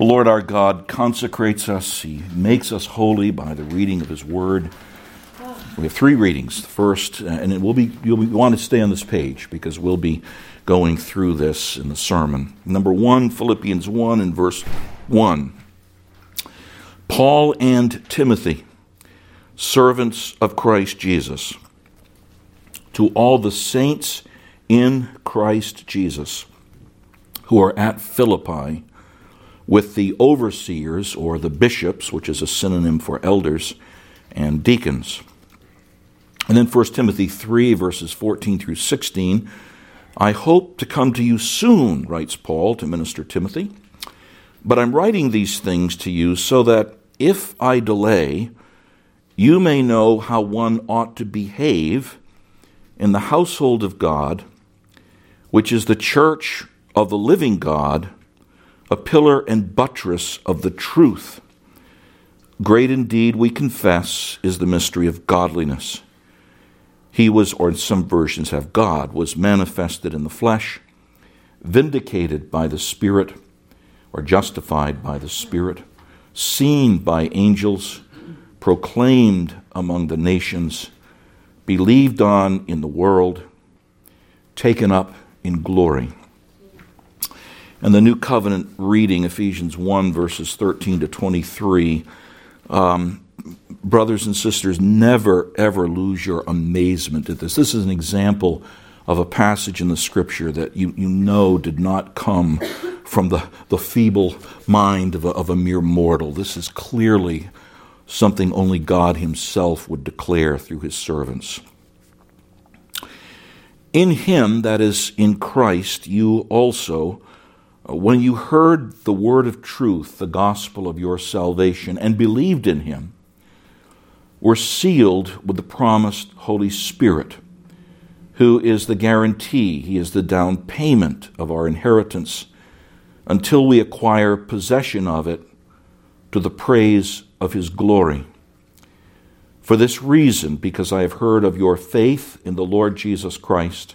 The Lord our God consecrates us, He makes us holy by the reading of His Word. We have three readings. The first, uh, and it will be, you'll be, want to stay on this page because we'll be going through this in the sermon. Number one, Philippians 1 and verse 1. Paul and Timothy, servants of Christ Jesus, to all the saints in Christ Jesus who are at Philippi with the overseers or the bishops, which is a synonym for elders and deacons. And then 1 Timothy 3, verses 14 through 16. I hope to come to you soon, writes Paul to Minister Timothy. But I'm writing these things to you so that if I delay, you may know how one ought to behave in the household of God, which is the church of the living God a pillar and buttress of the truth. Great indeed, we confess, is the mystery of godliness. He was, or in some versions have God, was manifested in the flesh, vindicated by the Spirit, or justified by the Spirit, seen by angels, proclaimed among the nations, believed on in the world, taken up in glory. And the New Covenant reading, Ephesians 1, verses 13 to 23. Um, brothers and sisters, never, ever lose your amazement at this. This is an example of a passage in the scripture that you, you know did not come from the, the feeble mind of a, of a mere mortal. This is clearly something only God Himself would declare through His servants. In Him, that is, in Christ, you also when you heard the word of truth, the gospel of your salvation, and believed in him, were sealed with the promised Holy Spirit, who is the guarantee, he is the down payment of our inheritance until we acquire possession of it to the praise of his glory. For this reason, because I have heard of your faith in the Lord Jesus Christ,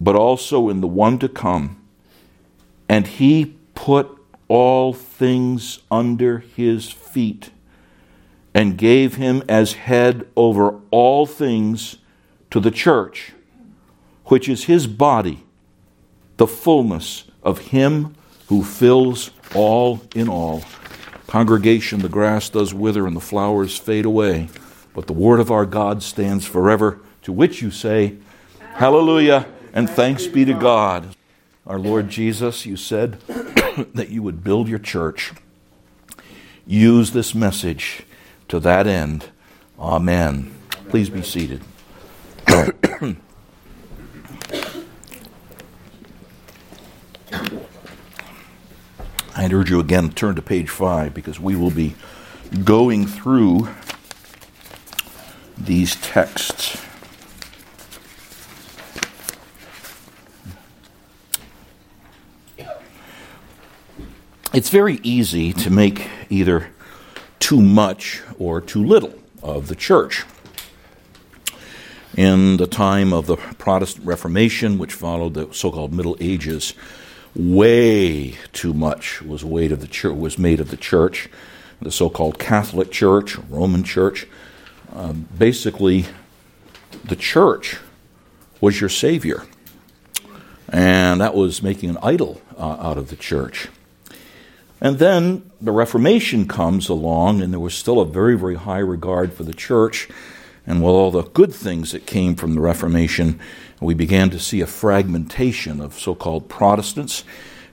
but also in the one to come. And he put all things under his feet and gave him as head over all things to the church, which is his body, the fullness of him who fills all in all. Congregation, the grass does wither and the flowers fade away, but the word of our God stands forever, to which you say, Hallelujah and thanks be to God. Our Lord Jesus, you said that you would build your church. Use this message to that end. Amen. Please be seated. I'd urge you again to turn to page five because we will be going through these texts. It's very easy to make either too much or too little of the church. In the time of the Protestant Reformation, which followed the so-called Middle Ages, way too much was made of the church. Was made of the church, the so-called Catholic Church, Roman Church. Uh, basically, the church was your savior, and that was making an idol uh, out of the church. And then the Reformation comes along, and there was still a very, very high regard for the church. And with all the good things that came from the Reformation, we began to see a fragmentation of so called Protestants,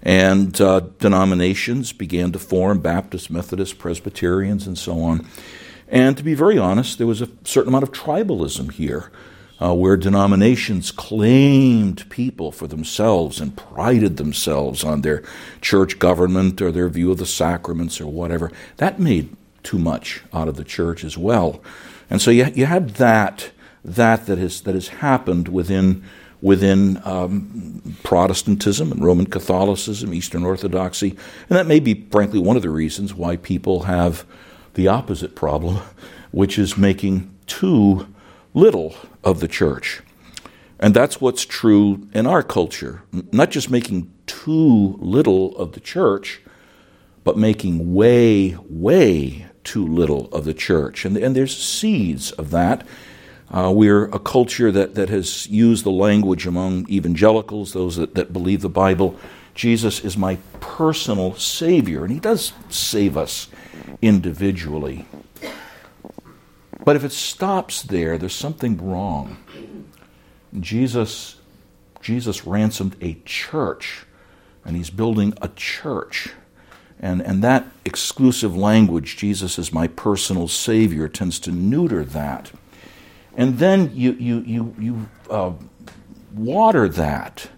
and uh, denominations began to form Baptist, Methodist, Presbyterians, and so on. And to be very honest, there was a certain amount of tribalism here uh, where denominations claimed people for themselves and prided themselves on their church government or their view of the sacraments or whatever. That made too much out of the church as well. And so you, you have that, that that, is, that has happened within, within um, Protestantism and Roman Catholicism, Eastern Orthodoxy. And that may be, frankly, one of the reasons why people have the opposite problem, which is making too little of the church. And that's what's true in our culture. Not just making too little of the church, but making way, way too little of the church. And, and there's seeds of that. Uh, we're a culture that, that has used the language among evangelicals, those that, that believe the Bible. Jesus is my personal Savior, and He does save us individually. But if it stops there, there's something wrong. Jesus, Jesus ransomed a church, and he's building a church. And, and that exclusive language, Jesus is my personal Savior, tends to neuter that. And then you, you, you, you uh, water that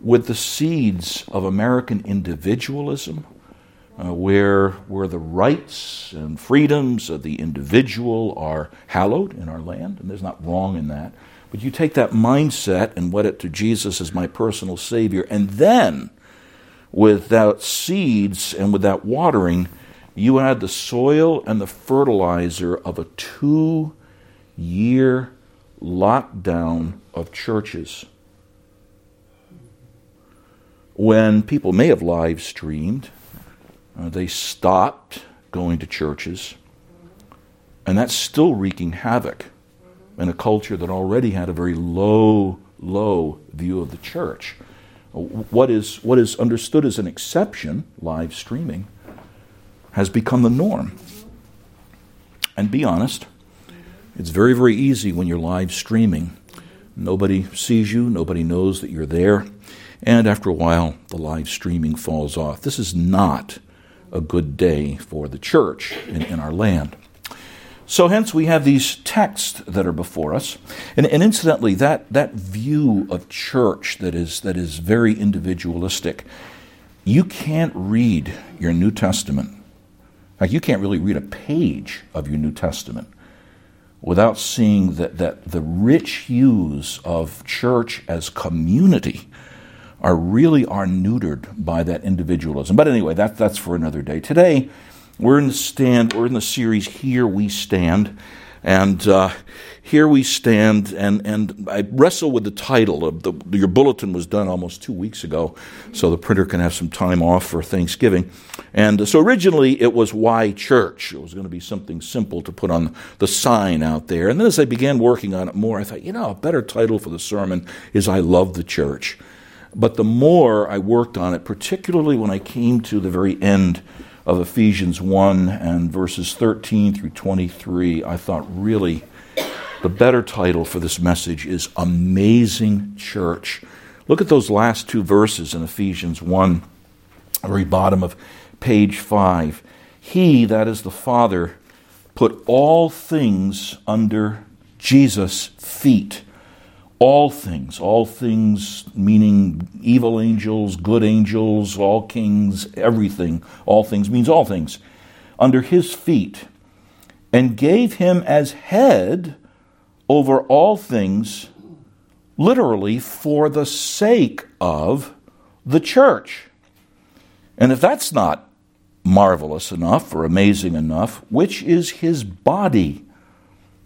with the seeds of American individualism uh, where, where the rights and freedoms of the individual are hallowed in our land, and there's not wrong in that. But you take that mindset and wed it to Jesus as my personal Savior, and then without seeds and without watering, you add the soil and the fertilizer of a two year lockdown of churches. When people may have live streamed, uh, they stopped going to churches, and that's still wreaking havoc in a culture that already had a very low, low view of the church. What is, what is understood as an exception, live streaming, has become the norm. And be honest, it's very, very easy when you're live streaming. Nobody sees you, nobody knows that you're there, and after a while, the live streaming falls off. This is not a good day for the church in, in our land. So, hence, we have these texts that are before us. And, and, incidentally, that, that view of church that is, that is very individualistic, you can't read your New Testament. Like, you can't really read a page of your New Testament without seeing that, that the rich hues of church as community are really are neutered by that individualism. But anyway, that, that's for another day. Today, we're in the stand. We're in the series "Here We Stand," and uh, here we stand. And and I wrestle with the title. Of the, your bulletin was done almost two weeks ago, so the printer can have some time off for Thanksgiving. And so originally it was "Why Church." It was going to be something simple to put on the sign out there. And then as I began working on it more, I thought, you know, a better title for the sermon is "I Love the Church." But the more I worked on it, particularly when I came to the very end of Ephesians 1 and verses 13 through 23, I thought really the better title for this message is Amazing Church. Look at those last two verses in Ephesians 1, very bottom of page 5. He, that is the Father, put all things under Jesus' feet all things, all things meaning evil angels, good angels, all kings, everything, all things means all things, under his feet, and gave him as head over all things, literally for the sake of the church. And if that's not marvelous enough or amazing enough, which is his body,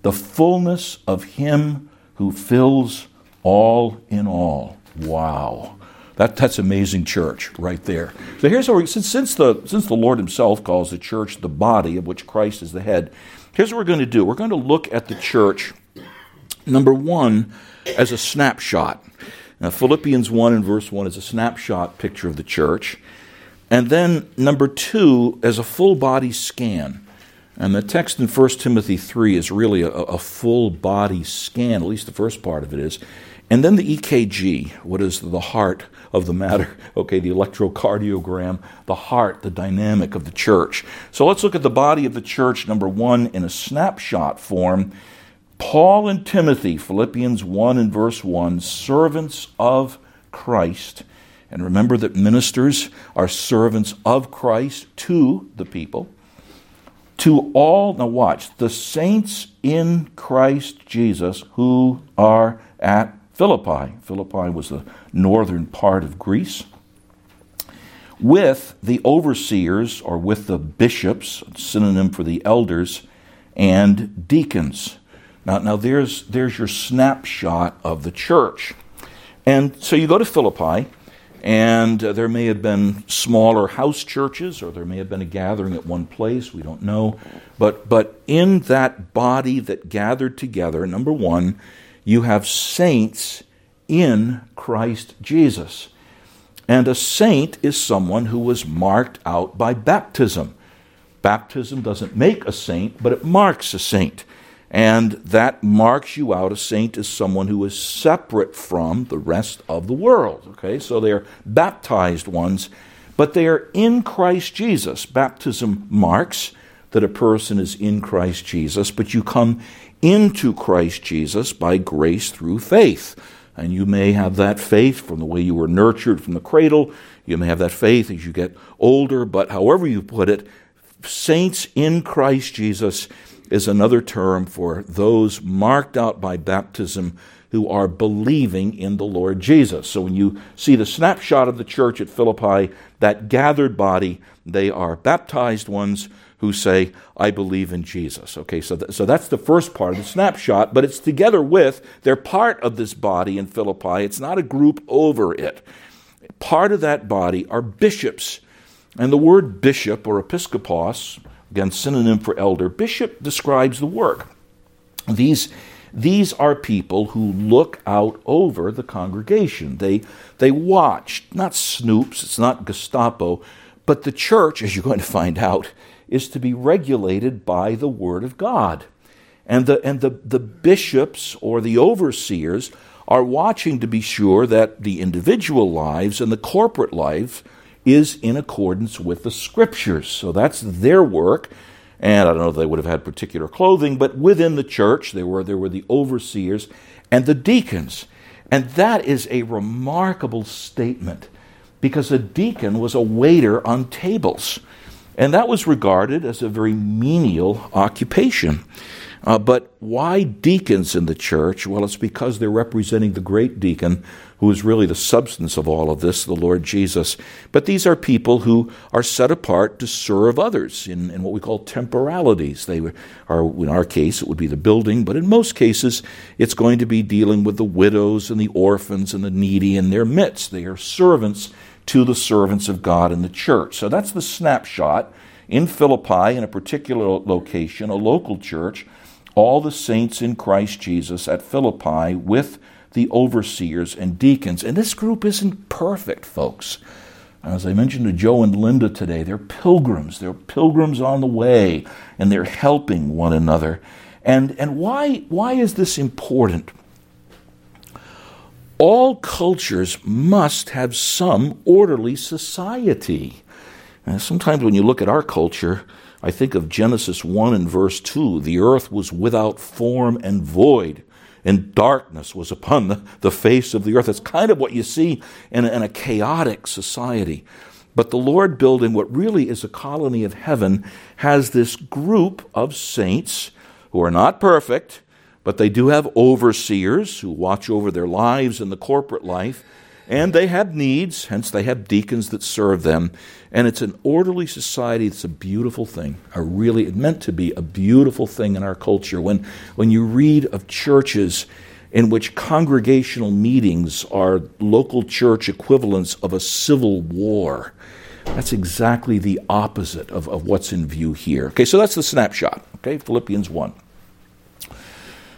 the fullness of him who fills all in all. Wow. That, that's amazing church right there. So here's since, since, the, since the Lord Himself calls the church the body of which Christ is the head, here's what we're going to do. We're going to look at the church, number one, as a snapshot. Now, Philippians 1 and verse 1 is a snapshot picture of the church. And then, number two, as a full body scan. And the text in 1 Timothy 3 is really a, a, full body scan, at least the first part of it is. And then the EKG, what is the heart of the matter? Okay, the electrocardiogram, the heart, the dynamic of the church. So let's look at the body of the church, number one, in a snapshot form. Paul and Timothy, Philippians 1 and verse 1, servants of Christ and remember that ministers are servants of Christ to the people. To all, now watch, the saints in Christ Jesus who are at Philippi. Philippi was the northern part of Greece. With the overseers, or with the bishops, synonym for the elders, and deacons. Now, now there's, there's your snapshot of the church. And so you go to Philippi, and uh, there may have been smaller house churches, or there may have been a gathering at one place, we don't know. But, but in that body that gathered together, number one, you have saints in Christ Jesus. And a saint is someone who was marked out by baptism. Baptism doesn't make a saint, but it marks a saint. And that marks you out. A saint is someone who is separate from the rest of the world. Okay, so they are baptized ones, but they are in Christ Jesus. Baptism marks that a person is in Christ Jesus, but you come into Christ Jesus by grace through faith. And you may have that faith from the way you were nurtured from the cradle. You may have that faith as you get older, but however you put it, saints in Christ Jesus is another term for those marked out by baptism who are believing in the Lord Jesus. So when you see the snapshot of the church at Philippi, that gathered body, they are baptized ones who say, I believe in Jesus. Okay, so, th- so that's the first part of the snapshot, but it's together with, they're part of this body in Philippi. It's not a group over it. Part of that body are bishops. And the word bishop or episkopos Again, synonym for elder. Bishop describes the work. These, these are people who look out over the congregation. They, they watch, not snoops, it's not Gestapo, but the church, as you're going to find out, is to be regulated by the Word of God. And the, and the, the bishops or the overseers are watching to be sure that the individual lives and the corporate life is in accordance with the scriptures. So that's their work. And I don't know if they would have had particular clothing, but within the church there were there were the overseers and the deacons. And that is a remarkable statement because a deacon was a waiter on tables. And that was regarded as a very menial occupation. Uh, but why deacons in the church? Well, it's because they're representing the great deacon, who is really the substance of all of this, the Lord Jesus. But these are people who are set apart to serve others in, in what we call temporalities. They are, in our case, it would be the building, but in most cases, it's going to be dealing with the widows and the orphans and the needy in their midst. They are servants to the servants of God in the church. So that's the snapshot in Philippi, in a particular location, a local church all the saints in Christ Jesus at Philippi with the overseers and deacons. And this group isn't perfect, folks. As I mentioned to Joe and Linda today, they're pilgrims. They're pilgrims on the way, and they're helping one another. And, and why, why is this important? All cultures must have some orderly society. And sometimes when you look at our culture, I think of Genesis 1 and verse 2 the earth was without form and void, and darkness was upon the, the face of the earth. That's kind of what you see in in a chaotic society. But the Lord building what really is a colony of heaven has this group of saints who are not perfect, but they do have overseers who watch over their lives and the corporate life. And they have needs, hence, they have deacons that serve them. And it's an orderly society. It's a beautiful thing. A really, meant to be a beautiful thing in our culture. When, when you read of churches in which congregational meetings are local church equivalents of a civil war, that's exactly the opposite of, of what's in view here. Okay, so that's the snapshot. Okay, Philippians 1.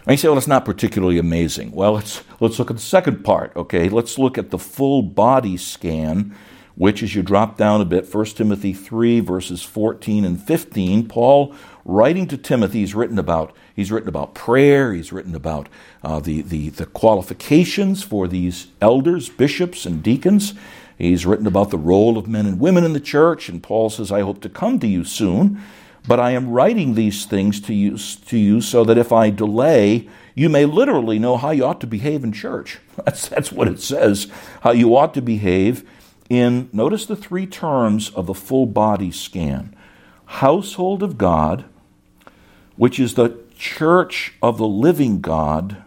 And you say, well, it's not particularly amazing. Well, let's, let's look at the second part, okay? Let's look at the full body scan which, as you drop down a bit, 1 Timothy 3, verses 14 and 15, Paul, writing to Timothy, he's written about, he's written about prayer, he's written about uh, the, the, the qualifications for these elders, bishops, and deacons. He's written about the role of men and women in the church, and Paul says, I hope to come to you soon, but I am writing these things to you, to you so that if I delay, you may literally know how you ought to behave in church. That's, that's what it says, how you ought to behave in, notice the three terms of the full body scan household of God, which is the church of the living God,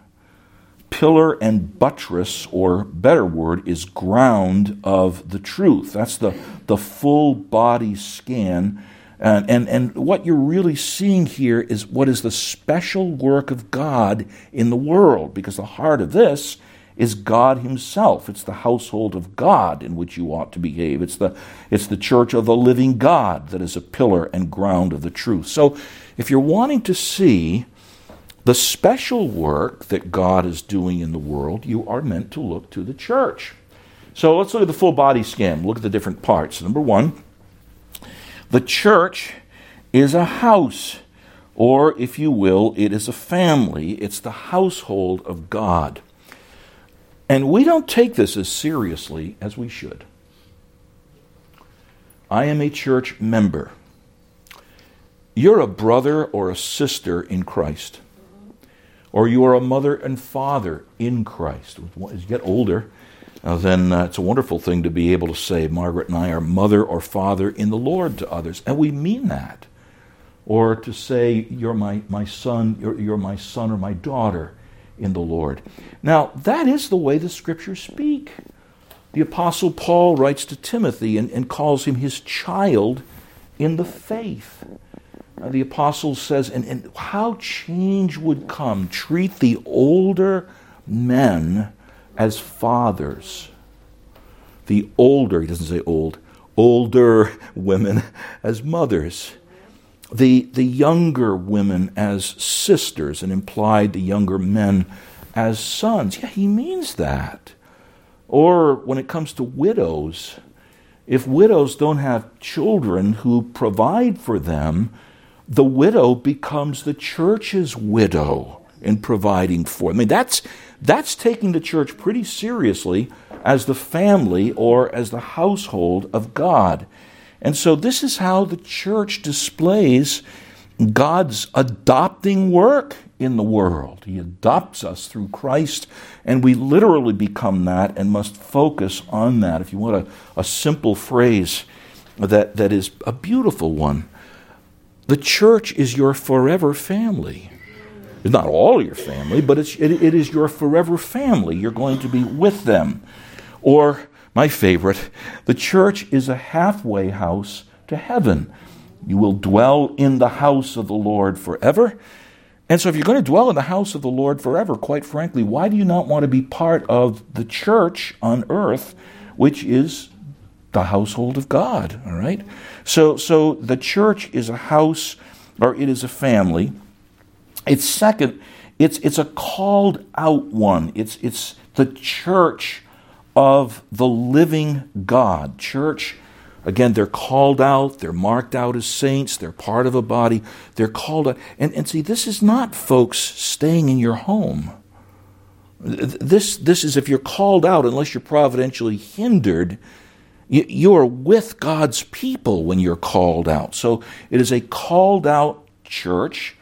pillar and buttress, or better word, is ground of the truth. That's the, the full body scan. And, and, and what you're really seeing here is what is the special work of God in the world, because the heart of this is God Himself. It's the household of God in which you ought to behave. It's the, it's the church of the living God that is a pillar and ground of the truth. So, if you're wanting to see the special work that God is doing in the world, you are meant to look to the church. So, let's look at the full body scan. Look at the different parts. Number one, the church is a house. Or, if you will, it is a family. It's the household of God. And we don't take this as seriously as we should. I am a church member. You're a brother or a sister in Christ. Or you are a mother and father in Christ. As you get older, then uh, it's a wonderful thing to be able to say, Margaret and I are mother or father in the Lord to others. And we mean that. Or to say, You're my, my son, you're, you're my son or my daughter in the Lord. Now, that is the way the scriptures speak. The Apostle Paul writes to Timothy and, and calls him his child in the faith. Uh, the Apostle says, and, and how change would come. Treat the older men as fathers. The older, he doesn't say old, older women as mothers the, the younger women as sisters and implied the younger men as sons. Yeah, he means that. Or when it comes to widows, if widows don't have children who provide for them, the widow becomes the church's widow in providing for. I mean, that's, that's taking the church pretty seriously as the family or as the household of God. And so, this is how the church displays God's adopting work in the world. He adopts us through Christ, and we literally become that and must focus on that. If you want a, a simple phrase that, that is a beautiful one, the church is your forever family. It's not all your family, but it's, it, it is your forever family. You're going to be with them. Or my favorite, the church is a halfway house to heaven. You will dwell in the house of the Lord forever. And so, if you're going to dwell in the house of the Lord forever, quite frankly, why do you not want to be part of the church on earth, which is the household of God? All right? So, so the church is a house, or it is a family. It's second, it's, it's a called out one. It's, it's the church of the living God. Church, again, they're called out, they're marked out as saints, they're part of a body, they're called out. And, and see, this is not, folks, staying in your home. This, this is if you're called out, unless you're providentially hindered, you, you are with God's people when you're called out. So it is a called out church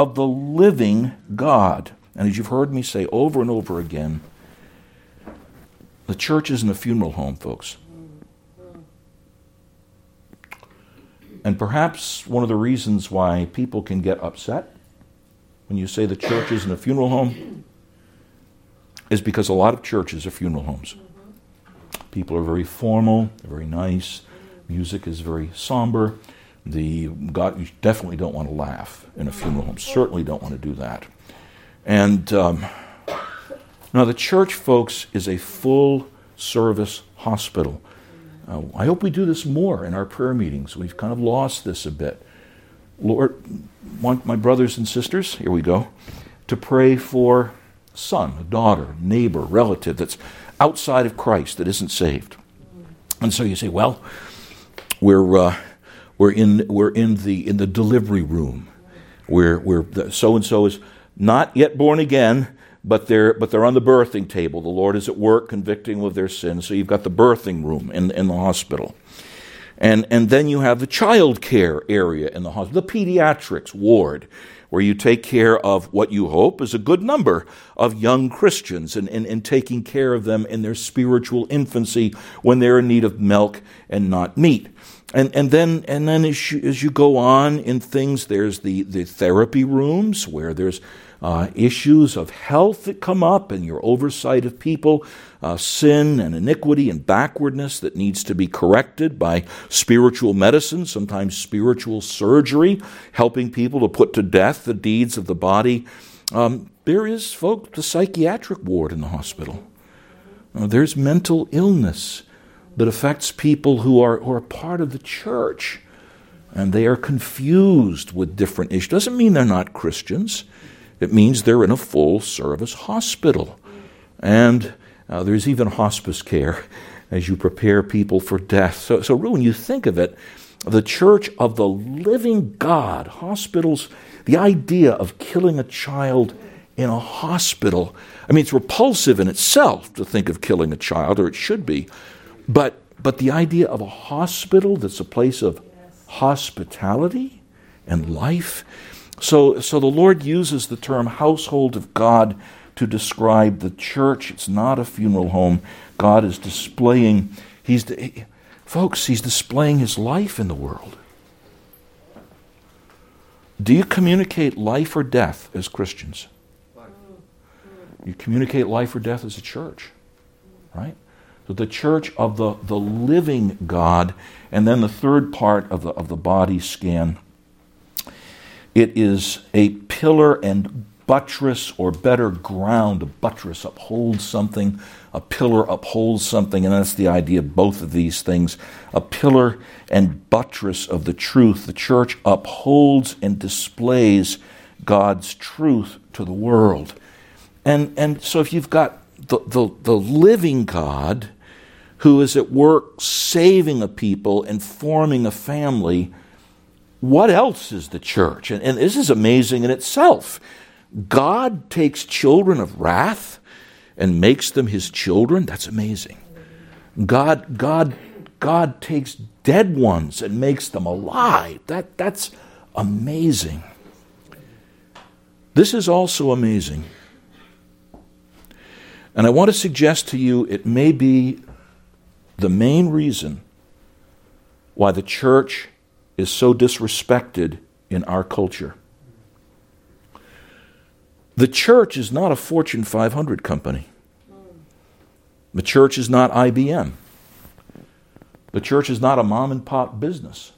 of the living God. And as you've heard me say over and over again, the church isn't a funeral home, folks. And perhaps one of the reasons why people can get upset when you say the church isn't a funeral home is because a lot of churches are funeral homes. People are very formal, very nice, music is very somber. The God, you definitely don't want to laugh in a funeral home. Certainly don't want to do that. And um, now, the church, folks, is a full service hospital. Uh, I hope we do this more in our prayer meetings. We've kind of lost this a bit. Lord, want my brothers and sisters, here we go, to pray for son, daughter, neighbor, relative that's outside of Christ that isn't saved. And so you say, well, we're, uh, we're, in, we're in, the, in the delivery room where, where so and so is not yet born again, but they're, but they're on the birthing table. The Lord is at work convicting them of their sins. So you've got the birthing room in, in the hospital. And, and then you have the child care area in the hospital, the pediatrics ward, where you take care of what you hope is a good number of young Christians and, and, and taking care of them in their spiritual infancy when they're in need of milk and not meat. And, and then, and then as, you, as you go on in things, there's the, the therapy rooms where there's uh, issues of health that come up and your oversight of people, uh, sin and iniquity and backwardness that needs to be corrected by spiritual medicine, sometimes spiritual surgery, helping people to put to death the deeds of the body. Um, there is, folks, the psychiatric ward in the hospital. Uh, there's mental illness that affects people who are, who are part of the church and they are confused with different issues. Doesn't mean they're not Christians. It means they're in a full service hospital. And uh, there's even hospice care as you prepare people for death. So, so really, when you think of it, the church of the living God, hospitals, the idea of killing a child in a hospital, I mean, it's repulsive in itself to think of killing a child, or it should be. But, but the idea of a hospital that's a place of hospitality and life, so, so the Lord uses the term household of God to describe the church. It's not a funeral home. God is displaying, he's, folks, he's displaying his life in the world. Do you communicate life or death as Christians? You communicate life or death as a church, right? The church of the, the living God, and then the third part of the, of the body scan it is a pillar and buttress, or better, ground. A buttress upholds something, a pillar upholds something, and that's the idea of both of these things. A pillar and buttress of the truth. The church upholds and displays God's truth to the world. And, and so if you've got the, the, the living God who is at work saving a people and forming a family, what else is the church? And, and this is amazing in itself. God takes children of wrath and makes them his children. That's amazing. God, God, God takes dead ones and makes them alive. That, that's amazing. This is also amazing. And I want to suggest to you it may be the main reason why the church is so disrespected in our culture. The church is not a Fortune 500 company. The church is not IBM. The church is not a mom and pop business.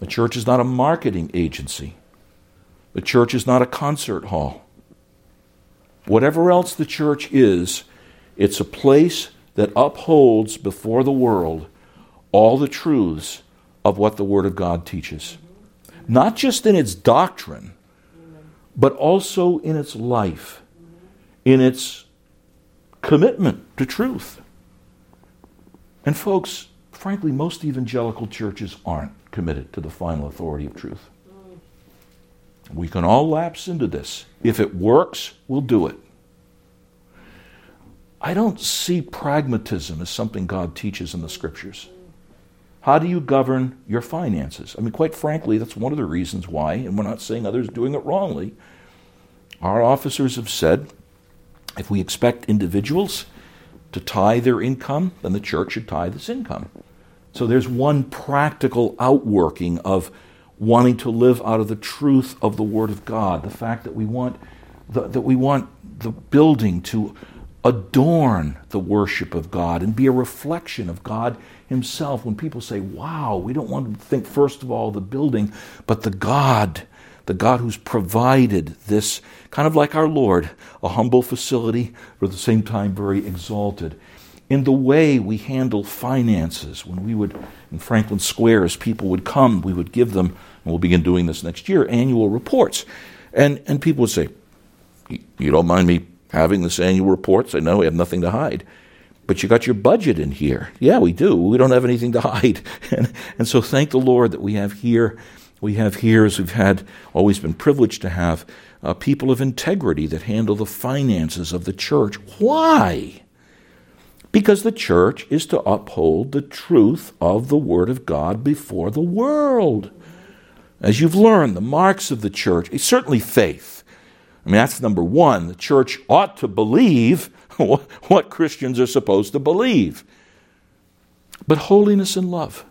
The church is not a marketing agency. The church is not a concert hall. Whatever else the church is, it's a place that upholds before the world all the truths of what the Word of God teaches. Not just in its doctrine, but also in its life, in its commitment to truth. And, folks, frankly, most evangelical churches aren't committed to the final authority of truth. We can all lapse into this. If it works, we'll do it. I don't see pragmatism as something God teaches in the scriptures. How do you govern your finances? I mean, quite frankly, that's one of the reasons why, and we're not saying others are doing it wrongly. Our officers have said if we expect individuals to tie their income, then the church should tie this income. So there's one practical outworking of wanting to live out of the truth of the Word of God. The fact that we want the, that we want the building to adorn the worship of God and be a reflection of God Himself. When people say, wow, we don't want to think first of all the building, but the God, the God who's provided this, kind of like our Lord, a humble facility, but at the same time very exalted. In the way we handle finances, when we would, in Franklin Square, as people would come, we would give them, and we'll begin doing this next year, annual reports. And, and people would say, You don't mind me having this annual report? Say, No, we have nothing to hide. but you got your budget in here. Yeah, we do. We don't have anything to hide. And, and so thank the Lord that we have here, we have here, as we've had, always been privileged to have, uh, people of integrity that handle the finances of the church. Why? Because the church is to uphold the truth of the Word of God before the world. As you've learned, the marks of the church, certainly faith. I mean, that's number one. The church ought to believe what Christians are supposed to believe. But holiness and love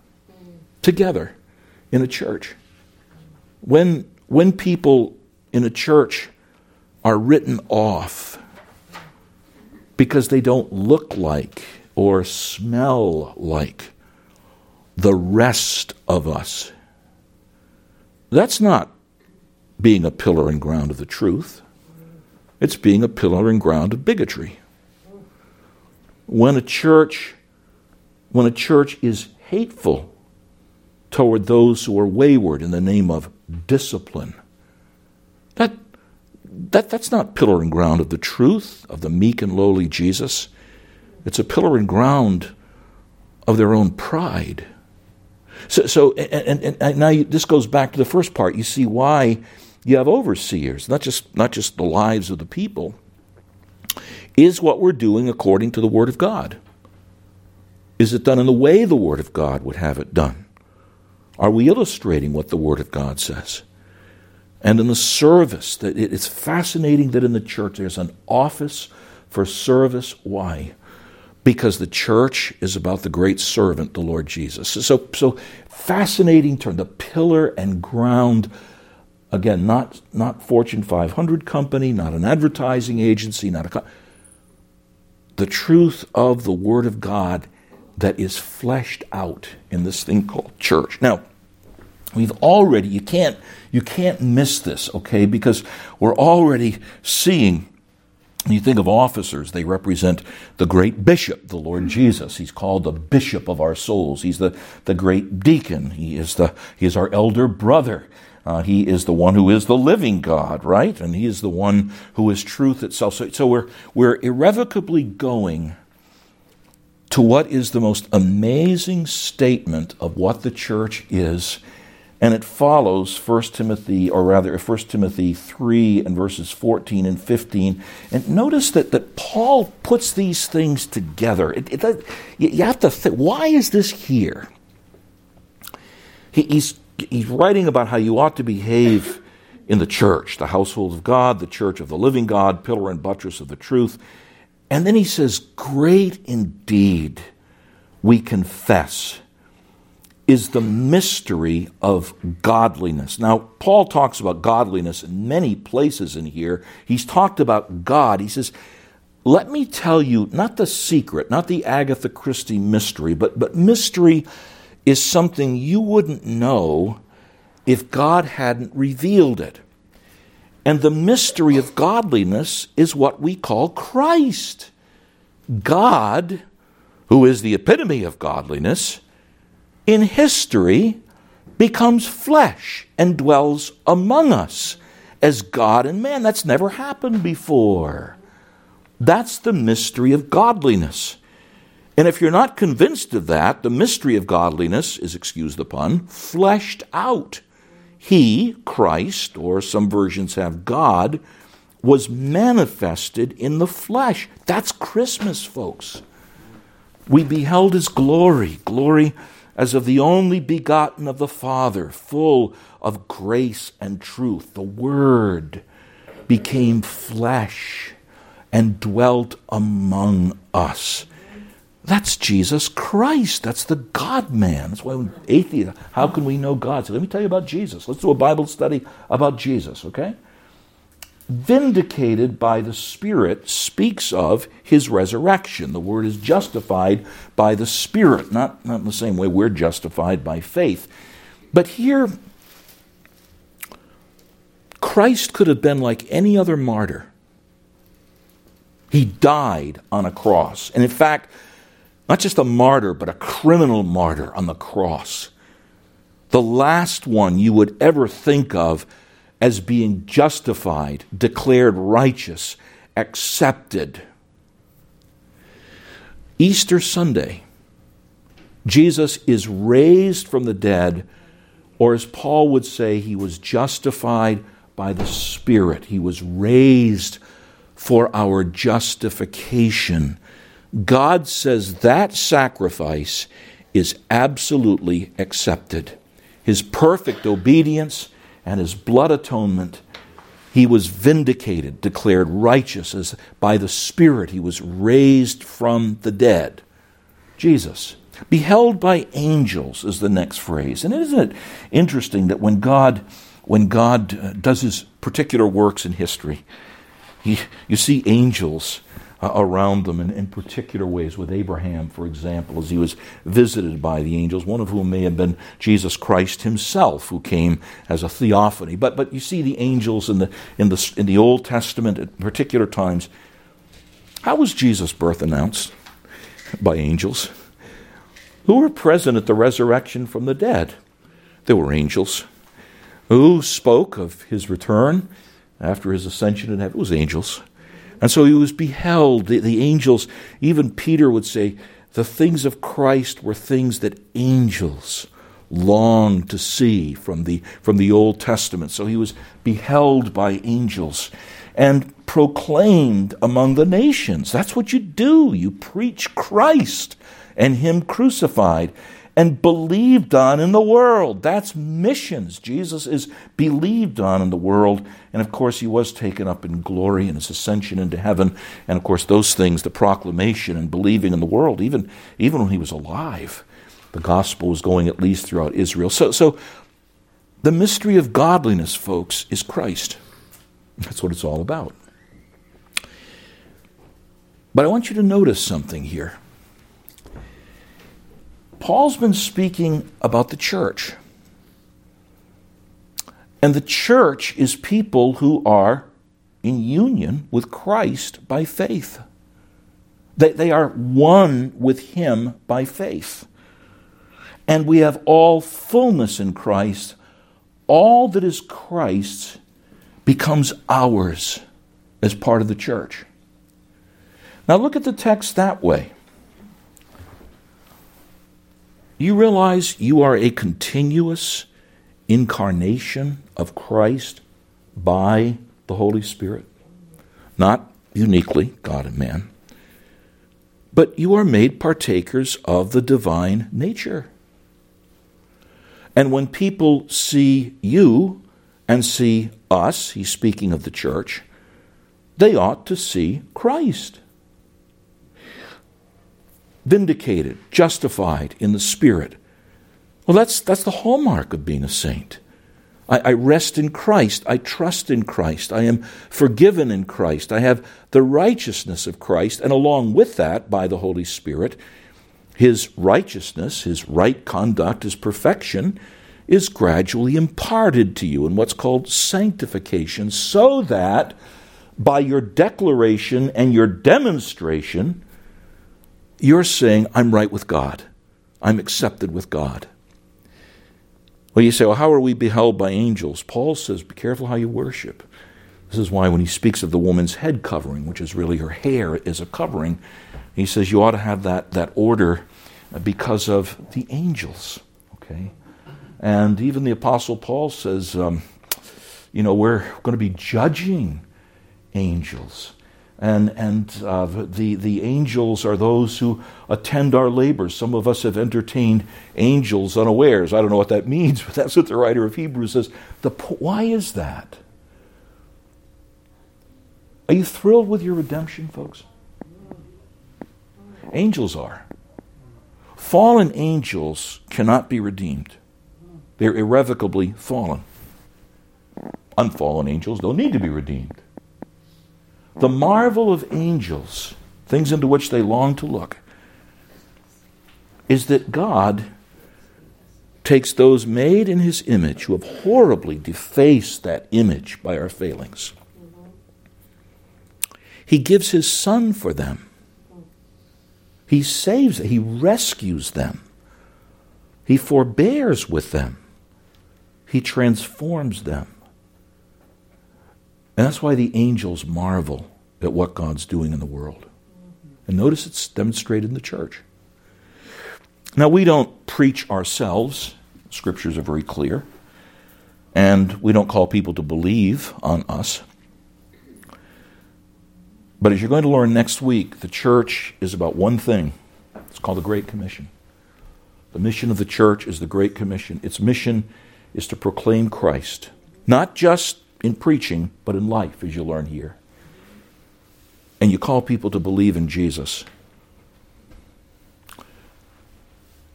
together in a church. When, when people in a church are written off because they don't look like or smell like the rest of us, that's not being a pillar and ground of the truth. It's being a pillar and ground of bigotry. When a church when a church is hateful toward those who are wayward in the name of discipline that that that's not pillar and ground of the truth of the meek and lowly Jesus. It's a pillar and ground of their own pride. So, so and, and, and now you, this goes back to the first part. You see why you have overseers not just not just the lives of the people is what we're doing according to the Word of God? Is it done in the way the Word of God would have it done? Are we illustrating what the Word of God says? And in the service, that it's fascinating that in the church there's an office for service. Why? Because the church is about the great servant, the Lord Jesus. So, so fascinating term, the pillar and ground again not not fortune 500 company not an advertising agency not a the truth of the Word of God that is fleshed out in this thing called church. Now, we've already you can't you can't miss this, okay? Because we're already seeing you think of officers, they represent the great bishop, the Lord Jesus. He's called the bishop of our souls. He's the, the great deacon. He is, the, he is our elder brother. Uh, he is the one who is the living God, right? And he is the one who is truth itself. So, so we're, we're irrevocably going to what is the most amazing statement of what the church is. And it follows 1 Timothy, or rather 1 Timothy 3 and verses 14 and 15. And notice that, that Paul puts these things together. It, it, you have to think, why is this here? He, he's he's writing about how you ought to behave in the church, the household of God, the church of the living God, pillar and buttress of the truth. And then he says, Great indeed, we confess, is the mystery of godliness. Now, Paul talks about godliness in many places in here. He's talked about God. He says, Let me tell you, not the secret, not the Agatha Christie mystery, but, but mystery is something you wouldn't know if God hadn't revealed it. And the mystery of godliness is what we call Christ. God, who is the epitome of godliness, in history becomes flesh and dwells among us as God and man. That's never happened before. That's the mystery of godliness. And if you're not convinced of that, the mystery of godliness is, excuse the pun, fleshed out. He, Christ, or some versions have God, was manifested in the flesh. That's Christmas, folks. We beheld his glory, glory as of the only begotten of the Father, full of grace and truth. The Word became flesh and dwelt among us. That's Jesus Christ. That's the God man. That's why atheists, how can we know God? So let me tell you about Jesus. Let's do a Bible study about Jesus, okay? Vindicated by the Spirit speaks of his resurrection. The word is justified by the Spirit, not, not in the same way we're justified by faith. But here, Christ could have been like any other martyr. He died on a cross. And in fact, not just a martyr, but a criminal martyr on the cross. The last one you would ever think of as being justified, declared righteous, accepted. Easter Sunday, Jesus is raised from the dead, or as Paul would say, he was justified by the Spirit. He was raised for our justification. God says that sacrifice is absolutely accepted. His perfect obedience and his blood atonement, he was vindicated, declared righteous as by the Spirit he was raised from the dead. Jesus, beheld by angels is the next phrase. And isn't it interesting that when God when God uh, does his particular works in history, he, you see angels uh, around them in, in particular ways, with Abraham, for example, as he was visited by the angels, one of whom may have been Jesus Christ himself, who came as a theophany. But, but you see the angels in the, in, the, in the Old Testament at particular times. How was Jesus' birth announced? By angels. Who were present at the resurrection from the dead? There were angels. Who spoke of his return after his ascension in heaven? It was angels. And so he was beheld. The, the angels, even Peter would say, the things of Christ were things that angels longed to see from the, from the Old Testament. So he was beheld by angels and proclaimed among the nations. That's what you do. You preach Christ and Him crucified and believed on in the world. That's missions. Jesus is believed on in the world. And of course, he was taken up in glory and his ascension into heaven. And of course, those things, the proclamation and believing in the world, even, even when he was alive, the gospel was going at least throughout Israel. So, so the mystery of godliness, folks, is Christ. That's what it's all about. But I want you to notice something here. Paul's been speaking about the church. And the church is people who are in union with Christ by faith. They, they are one with Him by faith. And we have all fullness in Christ. All that is Christ's becomes ours as part of the church. Now look at the text that way. You realize you are a continuous incarnation of Christ by the Holy Spirit? Not uniquely, God and man, but you are made partakers of the divine nature. And when people see you and see us, he's speaking of the church, they ought to see Christ vindicated, justified in the Spirit. Well, that's, that's the hallmark of being a saint. I, I, rest in Christ. I trust in Christ. I am forgiven in Christ. I have the righteousness of Christ. And along with that, by the Holy Spirit, his righteousness, his right conduct, his perfection is gradually imparted to you in what's called sanctification, so that by your declaration and your demonstration, you're saying, I'm right with God. I'm accepted with God. Well, you say, well, how are we beheld by angels? Paul says, be careful how you worship. This is why when he speaks of the woman's head covering, which is really her hair is a covering, he says you ought to have that, that order because of the angels. Okay? And even the Apostle Paul says, um, you know, we're going to be judging angels and, and uh, the, the angels are those who attend our labors. Some of us have entertained angels unawares. I don't know what that means, but that's what the writer of Hebrews says. The, why is that? Are you thrilled with your redemption, folks? Angels are. Fallen angels cannot be redeemed, they're irrevocably fallen. Unfallen angels don't need to be redeemed. The marvel of angels, things into which they long to look, is that God takes those made in his image who have horribly defaced that image by our failings. He gives his son for them. He saves, he rescues them. He forbears with them. He transforms them. And that's why the angels marvel at what God's doing in the world. And notice it's demonstrated in the church. Now, we don't preach ourselves, scriptures are very clear, and we don't call people to believe on us. But as you're going to learn next week, the church is about one thing it's called the Great Commission. The mission of the church is the Great Commission. Its mission is to proclaim Christ, not just in preaching, but in life, as you learn here. And you call people to believe in Jesus.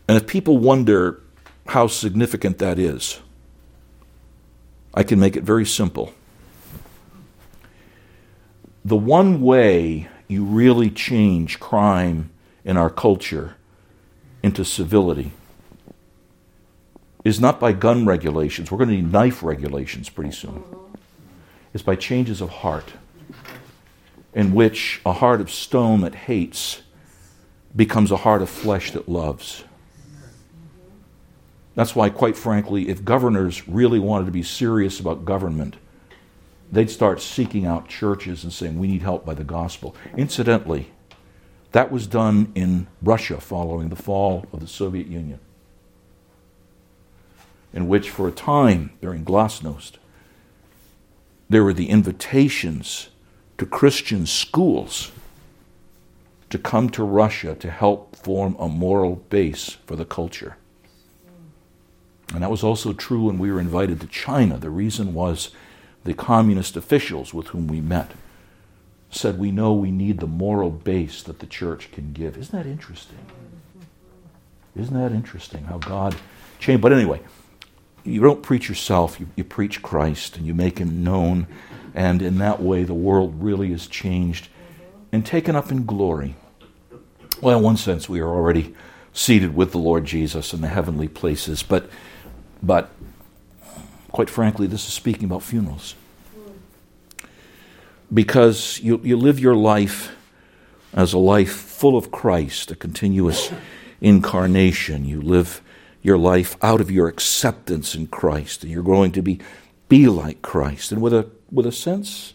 And if people wonder how significant that is, I can make it very simple. The one way you really change crime in our culture into civility is not by gun regulations. We're going to need knife regulations pretty soon. It's by changes of heart, in which a heart of stone that hates becomes a heart of flesh that loves. That's why, quite frankly, if governors really wanted to be serious about government, they'd start seeking out churches and saying, We need help by the gospel. Incidentally, that was done in Russia following the fall of the Soviet Union, in which, for a time during Glasnost, there were the invitations to Christian schools to come to Russia to help form a moral base for the culture. And that was also true when we were invited to China. The reason was the communist officials with whom we met said, We know we need the moral base that the church can give. Isn't that interesting? Isn't that interesting how God changed? But anyway, you don't preach yourself, you, you preach Christ and you make him known. And in that way, the world really is changed and taken up in glory. Well, in one sense, we are already seated with the Lord Jesus in the heavenly places, but but quite frankly, this is speaking about funerals. Because you, you live your life as a life full of Christ, a continuous incarnation. You live your life out of your acceptance in Christ, and you're going to be, be like Christ. And with a, with a sense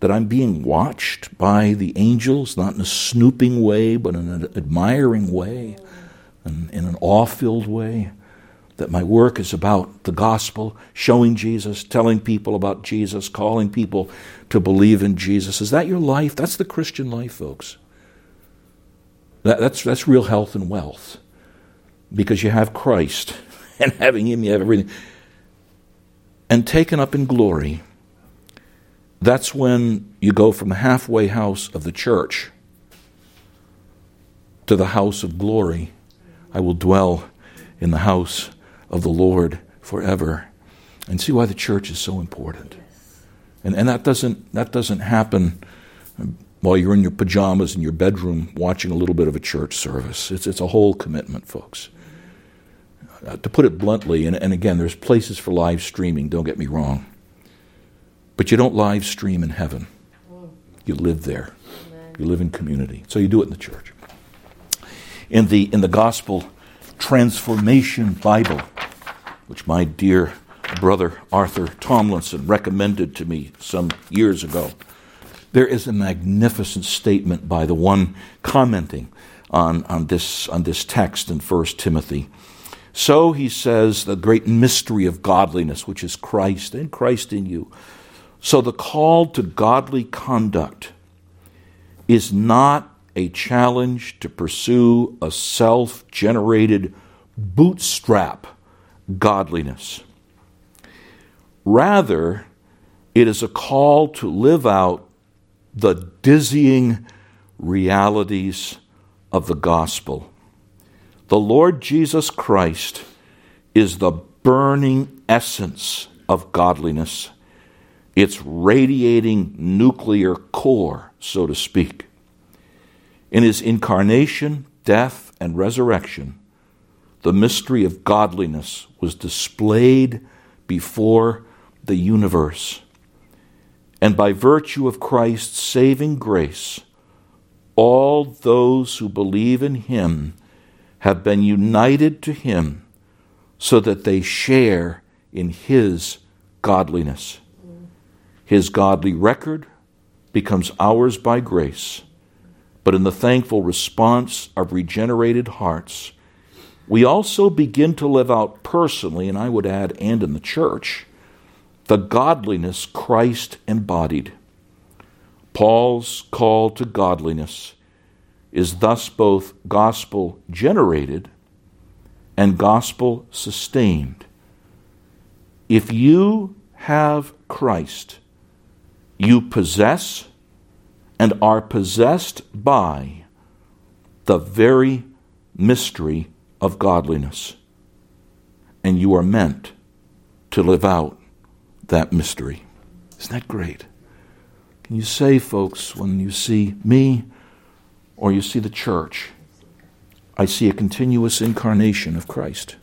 that I'm being watched by the angels, not in a snooping way, but in an admiring way, and in an awe filled way that my work is about the gospel, showing Jesus, telling people about Jesus, calling people to believe in Jesus. Is that your life? That's the Christian life, folks. That, that's, that's real health and wealth because you have Christ, and having Him, you have everything. And taken up in glory, that's when you go from the halfway house of the church to the house of glory. I will dwell in the house of the Lord forever. And see why the church is so important. And, and that, doesn't, that doesn't happen while you're in your pajamas in your bedroom watching a little bit of a church service. It's, it's a whole commitment, folks. Uh, to put it bluntly, and, and again, there's places for live streaming, don't get me wrong. But you don't live stream in heaven, you live there. You live in community. So you do it in the church. In the, in the gospel transformation Bible, which my dear brother Arthur Tomlinson recommended to me some years ago. There is a magnificent statement by the one commenting on, on, this, on this text in 1 Timothy. So he says, the great mystery of godliness, which is Christ and Christ in you. So the call to godly conduct is not a challenge to pursue a self generated bootstrap godliness. Rather, it is a call to live out the dizzying realities of the gospel. The Lord Jesus Christ is the burning essence of godliness, its radiating nuclear core, so to speak. In his incarnation, death, and resurrection, the mystery of godliness was displayed before the universe. And by virtue of Christ's saving grace, all those who believe in him have been united to him so that they share in his godliness. His godly record becomes ours by grace but in the thankful response of regenerated hearts, we also begin to live out personally, and I would add, and in the church, the godliness Christ embodied. Paul's call to godliness is thus both gospel generated and gospel sustained. If you have Christ, you possess and are possessed by the very mystery of godliness. And you are meant to live out that mystery. Isn't that great? Can you say, folks, when you see me or you see the church, I see a continuous incarnation of Christ?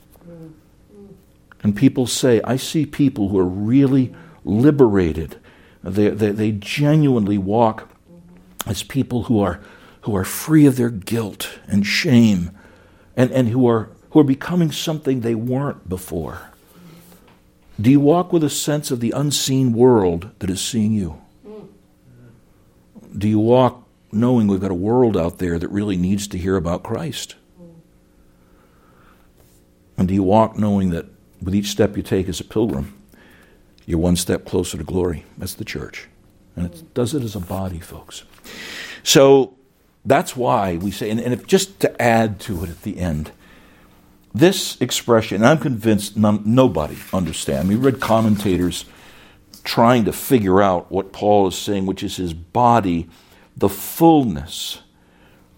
And people say, I see people who are really liberated. They, they, they genuinely walk as people who are, who are free of their guilt and shame and, and who, are, who are becoming something they weren't before. Do you walk with a sense of the unseen world that is seeing you? Do you walk knowing we've got a world out there that really needs to hear about Christ? And do you walk knowing that with each step you take as a pilgrim, you're one step closer to glory? That's the church. And it does it as a body, folks. So that's why we say, and, if, just to add to it at the end, this expression, I'm convinced none, nobody understands. We read commentators trying to figure out what Paul is saying, which is his body, the fullness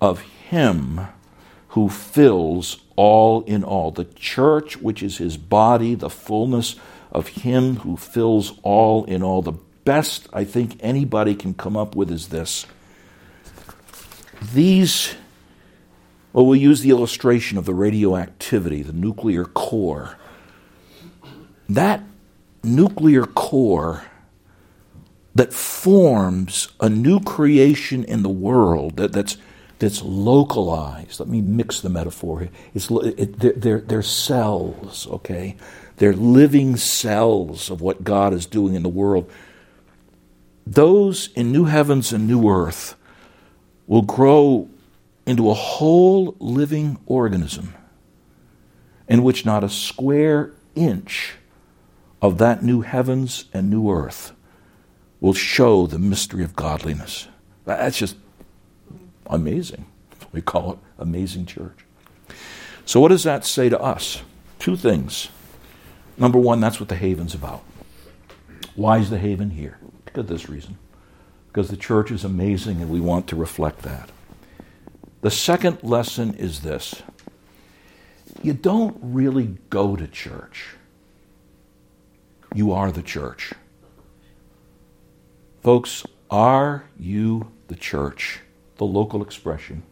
of Him who fills all in all. The church, which is his body, the fullness of Him who fills all in all. The best I think anybody can come up with is this. These, well, we'll use the illustration of the radioactivity, the nuclear core. That nuclear core that forms a new creation in the world that, that's, that's localized. Let me mix the metaphor here. It's, it, they're, they're cells, okay? They're living cells of what God is doing in the world. Those in new heavens and new earth will grow into a whole living organism in which not a square inch of that new heavens and new earth will show the mystery of godliness. That's just amazing. We call it amazing church. So, what does that say to us? Two things. Number one, that's what the haven's about. Why is the haven here? Because this reason. Because the church is amazing and we want to reflect that. The second lesson is this you don't really go to church you are the church. Folks, are you the church, the local expression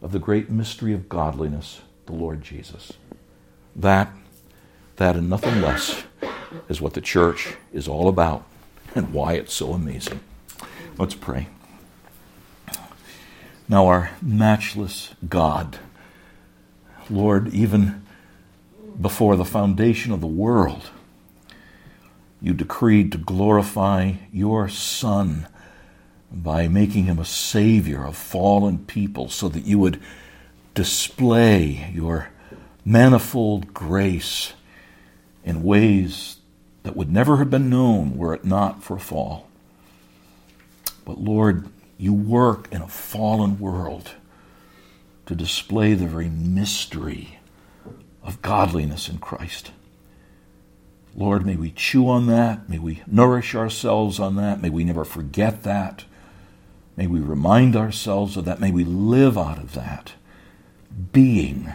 of the great mystery of godliness, the Lord Jesus? That, that and nothing less is what the church is all about and why it's so amazing. Let's pray. Now, our matchless God, Lord, even before the foundation of the world, you decreed to glorify your Son by making him a Savior of fallen people so that you would display your manifold grace in ways that would never have been known were it not for fall. But Lord, you work in a fallen world to display the very mystery of godliness in Christ. Lord, may we chew on that. May we nourish ourselves on that. May we never forget that. May we remind ourselves of that. May we live out of that, being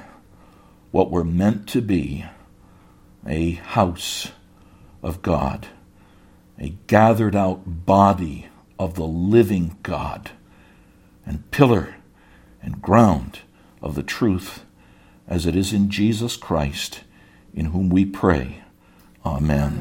what we're meant to be a house of God, a gathered out body of the living God, and pillar and ground of the truth as it is in Jesus Christ, in whom we pray Amen.